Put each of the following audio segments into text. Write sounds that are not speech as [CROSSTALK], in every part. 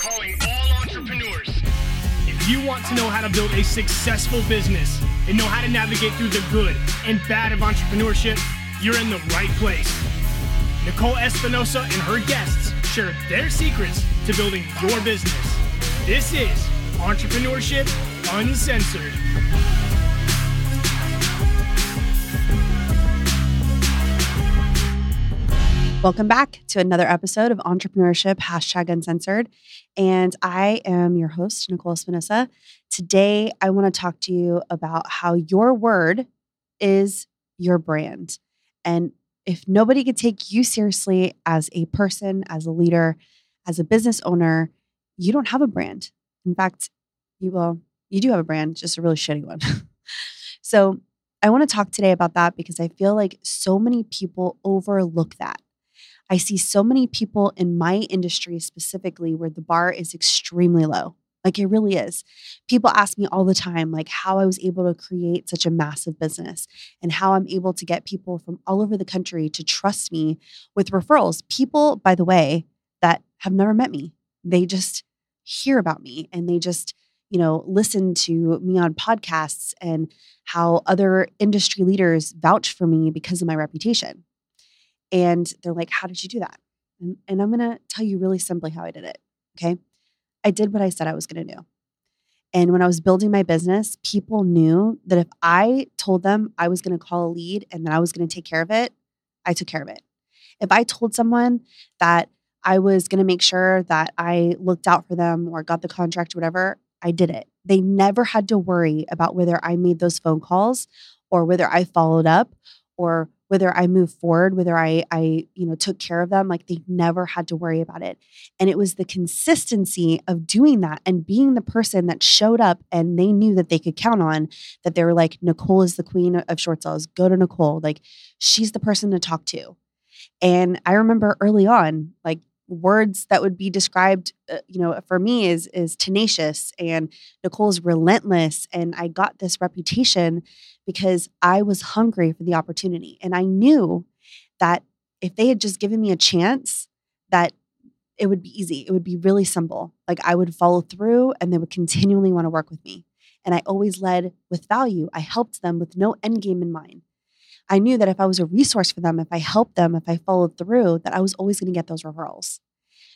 calling all entrepreneurs. If you want to know how to build a successful business and know how to navigate through the good and bad of entrepreneurship, you're in the right place. Nicole Espinosa and her guests share their secrets to building your business. This is Entrepreneurship Uncensored. Welcome back to another episode of Entrepreneurship Hashtag Uncensored. And I am your host, Nicole Espinosa. Today, I want to talk to you about how your word is your brand. And if nobody could take you seriously as a person, as a leader, as a business owner, you don't have a brand. In fact, you will, you do have a brand, just a really shitty one. [LAUGHS] so I want to talk today about that because I feel like so many people overlook that. I see so many people in my industry specifically where the bar is extremely low. Like it really is. People ask me all the time, like how I was able to create such a massive business and how I'm able to get people from all over the country to trust me with referrals. People, by the way, that have never met me, they just hear about me and they just, you know, listen to me on podcasts and how other industry leaders vouch for me because of my reputation. And they're like, How did you do that? And, and I'm going to tell you really simply how I did it. Okay. I did what I said I was going to do. And when I was building my business, people knew that if I told them I was going to call a lead and that I was going to take care of it, I took care of it. If I told someone that I was going to make sure that I looked out for them or got the contract, whatever, I did it. They never had to worry about whether I made those phone calls or whether I followed up or whether I moved forward, whether I I you know took care of them, like they never had to worry about it. And it was the consistency of doing that and being the person that showed up and they knew that they could count on that they were like Nicole is the queen of short sales. Go to Nicole. Like she's the person to talk to. And I remember early on, like words that would be described uh, you know for me is is tenacious and Nicole's relentless. And I got this reputation because I was hungry for the opportunity. And I knew that if they had just given me a chance that it would be easy. It would be really simple. Like I would follow through and they would continually want to work with me. And I always led with value. I helped them with no end game in mind I knew that if I was a resource for them, if I helped them, if I followed through, that I was always going to get those referrals.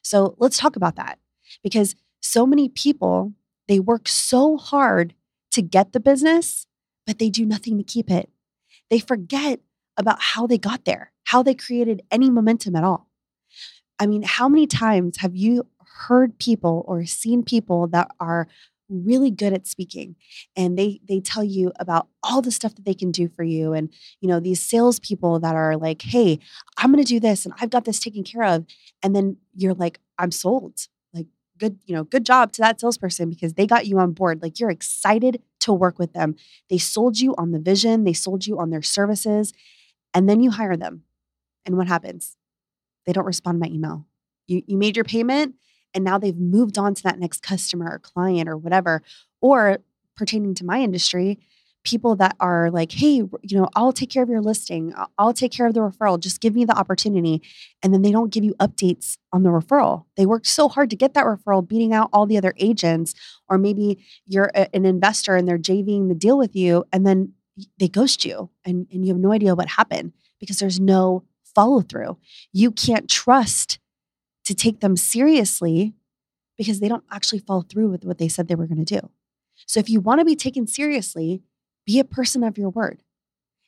So let's talk about that because so many people, they work so hard to get the business, but they do nothing to keep it. They forget about how they got there, how they created any momentum at all. I mean, how many times have you heard people or seen people that are really good at speaking and they they tell you about all the stuff that they can do for you and you know these salespeople that are like hey i'm going to do this and i've got this taken care of and then you're like i'm sold like good you know good job to that salesperson because they got you on board like you're excited to work with them. They sold you on the vision they sold you on their services and then you hire them and what happens? They don't respond to my email. You you made your payment and now they've moved on to that next customer or client or whatever or pertaining to my industry people that are like hey you know i'll take care of your listing. I'll take care of the referral. Just give me the opportunity. And then they don't give you updates on the referral. They worked so hard to get that referral beating out all the other agents or maybe you're a, an investor and they're javing the deal with you and then they ghost you and, and you have no idea what happened because there's no follow through you can't trust to take them seriously because they don't actually follow through with what they said they were going to do. So if you want to be taken seriously, be a person of your word.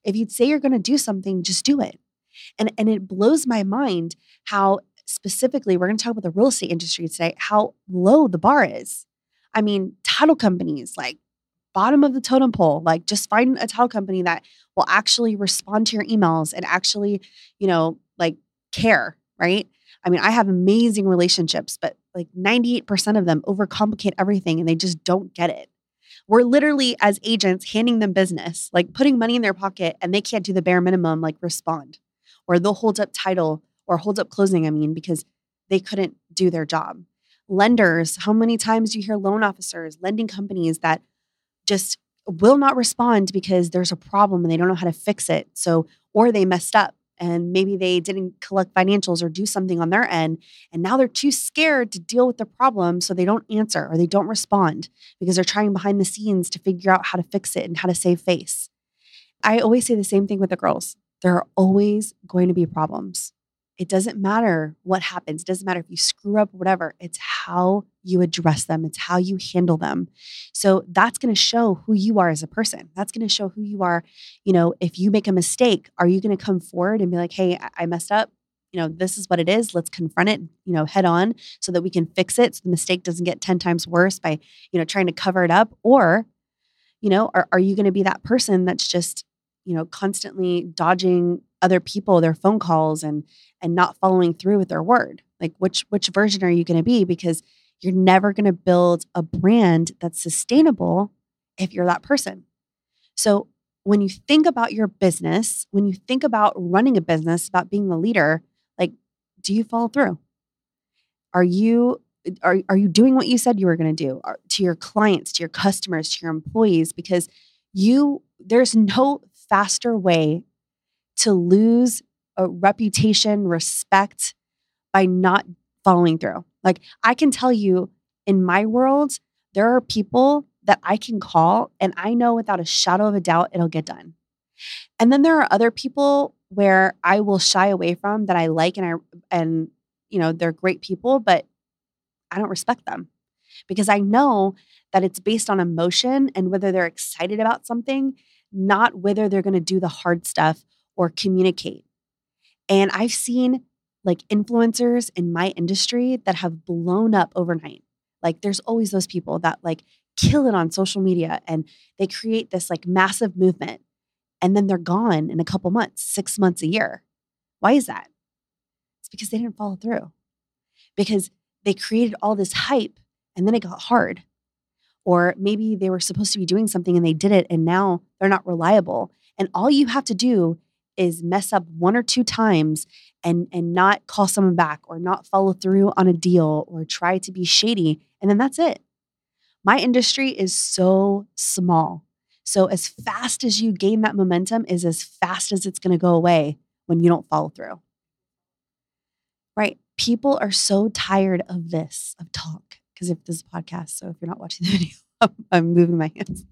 If you'd say you're going to do something, just do it. And and it blows my mind how specifically we're going to talk about the real estate industry today, how low the bar is. I mean, title companies like bottom of the totem pole, like just find a title company that will actually respond to your emails and actually, you know, like care, right? I mean, I have amazing relationships, but like 98% of them overcomplicate everything and they just don't get it. We're literally, as agents, handing them business, like putting money in their pocket, and they can't do the bare minimum, like respond, or they'll hold up title or hold up closing, I mean, because they couldn't do their job. Lenders, how many times do you hear loan officers, lending companies that just will not respond because there's a problem and they don't know how to fix it. So, or they messed up and maybe they didn't collect financials or do something on their end and now they're too scared to deal with the problem so they don't answer or they don't respond because they're trying behind the scenes to figure out how to fix it and how to save face. I always say the same thing with the girls there are always going to be problems it doesn't matter what happens. It doesn't matter if you screw up, whatever. It's how you address them, it's how you handle them. So that's going to show who you are as a person. That's going to show who you are. You know, if you make a mistake, are you going to come forward and be like, hey, I messed up? You know, this is what it is. Let's confront it, you know, head on so that we can fix it so the mistake doesn't get 10 times worse by, you know, trying to cover it up. Or, you know, are, are you going to be that person that's just, you know, constantly dodging other people, their phone calls and and not following through with their word. Like which which version are you going to be because you're never going to build a brand that's sustainable if you're that person. So when you think about your business, when you think about running a business, about being the leader, like do you follow through? Are you are, are you doing what you said you were going to do are, to your clients, to your customers, to your employees because you there's no faster way to lose a reputation, respect by not following through. Like I can tell you in my world, there are people that I can call and I know without a shadow of a doubt it'll get done. And then there are other people where I will shy away from that I like and I and you know, they're great people, but I don't respect them because I know that it's based on emotion and whether they're excited about something, not whether they're going to do the hard stuff or communicate. And I've seen like influencers in my industry that have blown up overnight. Like there's always those people that like kill it on social media and they create this like massive movement and then they're gone in a couple months, 6 months a year. Why is that? It's because they didn't follow through. Because they created all this hype and then it got hard. Or maybe they were supposed to be doing something and they did it and now they're not reliable. And all you have to do is mess up one or two times and and not call someone back or not follow through on a deal or try to be shady and then that's it. My industry is so small. So as fast as you gain that momentum is as fast as it's going to go away when you don't follow through. Right? People are so tired of this, of talk. Because if this is a podcast, so if you're not watching the [LAUGHS] video, I'm, I'm moving my hands.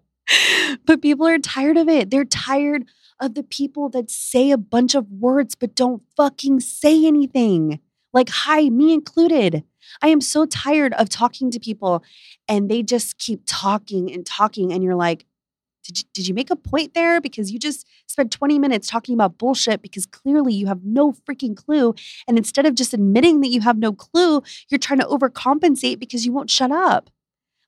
[LAUGHS] but people are tired of it. They're tired of the people that say a bunch of words but don't fucking say anything. Like, hi, me included. I am so tired of talking to people and they just keep talking and talking. And you're like, did you, did you make a point there? Because you just spent 20 minutes talking about bullshit because clearly you have no freaking clue. And instead of just admitting that you have no clue, you're trying to overcompensate because you won't shut up.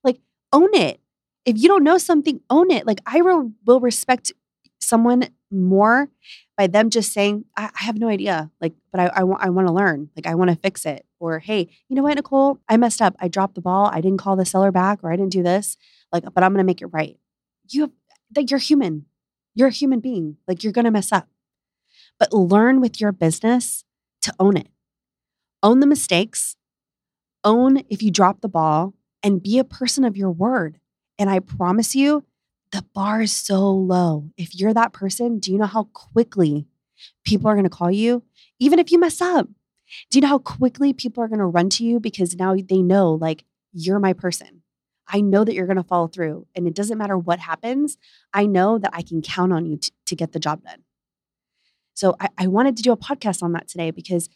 Like, own it. If you don't know something, own it. Like, I will respect someone more by them just saying, I, I have no idea. Like, but I, I want I want to learn. Like I want to fix it. Or hey, you know what, Nicole? I messed up. I dropped the ball. I didn't call the seller back or I didn't do this. Like, but I'm gonna make it right. You have like you're human. You're a human being. Like you're gonna mess up. But learn with your business to own it. Own the mistakes. Own if you drop the ball and be a person of your word. And I promise you, the bar is so low. If you're that person, do you know how quickly people are going to call you? Even if you mess up, do you know how quickly people are going to run to you because now they know, like, you're my person. I know that you're going to follow through. And it doesn't matter what happens, I know that I can count on you t- to get the job done. So I, I wanted to do a podcast on that today because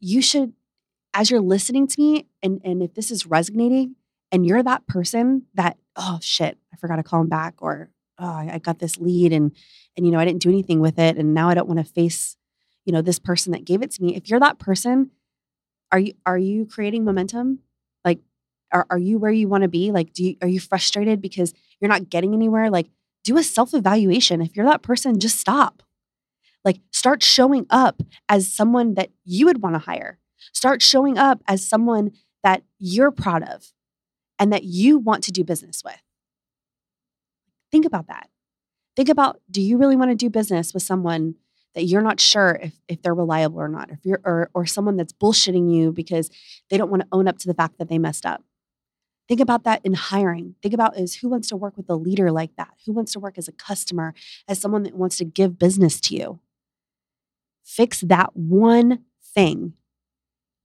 you should, as you're listening to me, and, and if this is resonating, and you're that person that oh shit i forgot to call him back or oh i got this lead and and you know i didn't do anything with it and now i don't want to face you know this person that gave it to me if you're that person are you are you creating momentum are, are you where you want to be like do you are you frustrated because you're not getting anywhere like do a self evaluation if you're that person just stop like start showing up as someone that you would want to hire start showing up as someone that you're proud of and that you want to do business with. Think about that. Think about do you really want to do business with someone that you're not sure if, if they're reliable or not, if you're or, or someone that's bullshitting you because they don't want to own up to the fact that they messed up. Think about that in hiring. Think about is who wants to work with a leader like that? Who wants to work as a customer, as someone that wants to give business to you? Fix that one thing,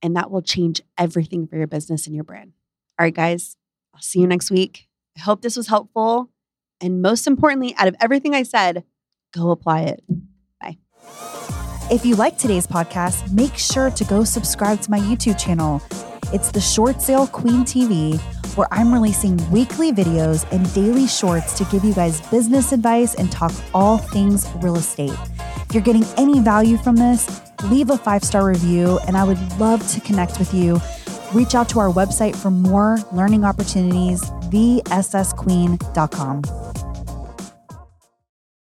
and that will change everything for your business and your brand. All right, guys, I'll see you next week. I hope this was helpful. And most importantly, out of everything I said, go apply it. Bye. If you like today's podcast, make sure to go subscribe to my YouTube channel. It's the Short Sale Queen TV, where I'm releasing weekly videos and daily shorts to give you guys business advice and talk all things real estate. If you're getting any value from this, leave a five star review, and I would love to connect with you. Reach out to our website for more learning opportunities, thessqueen.com.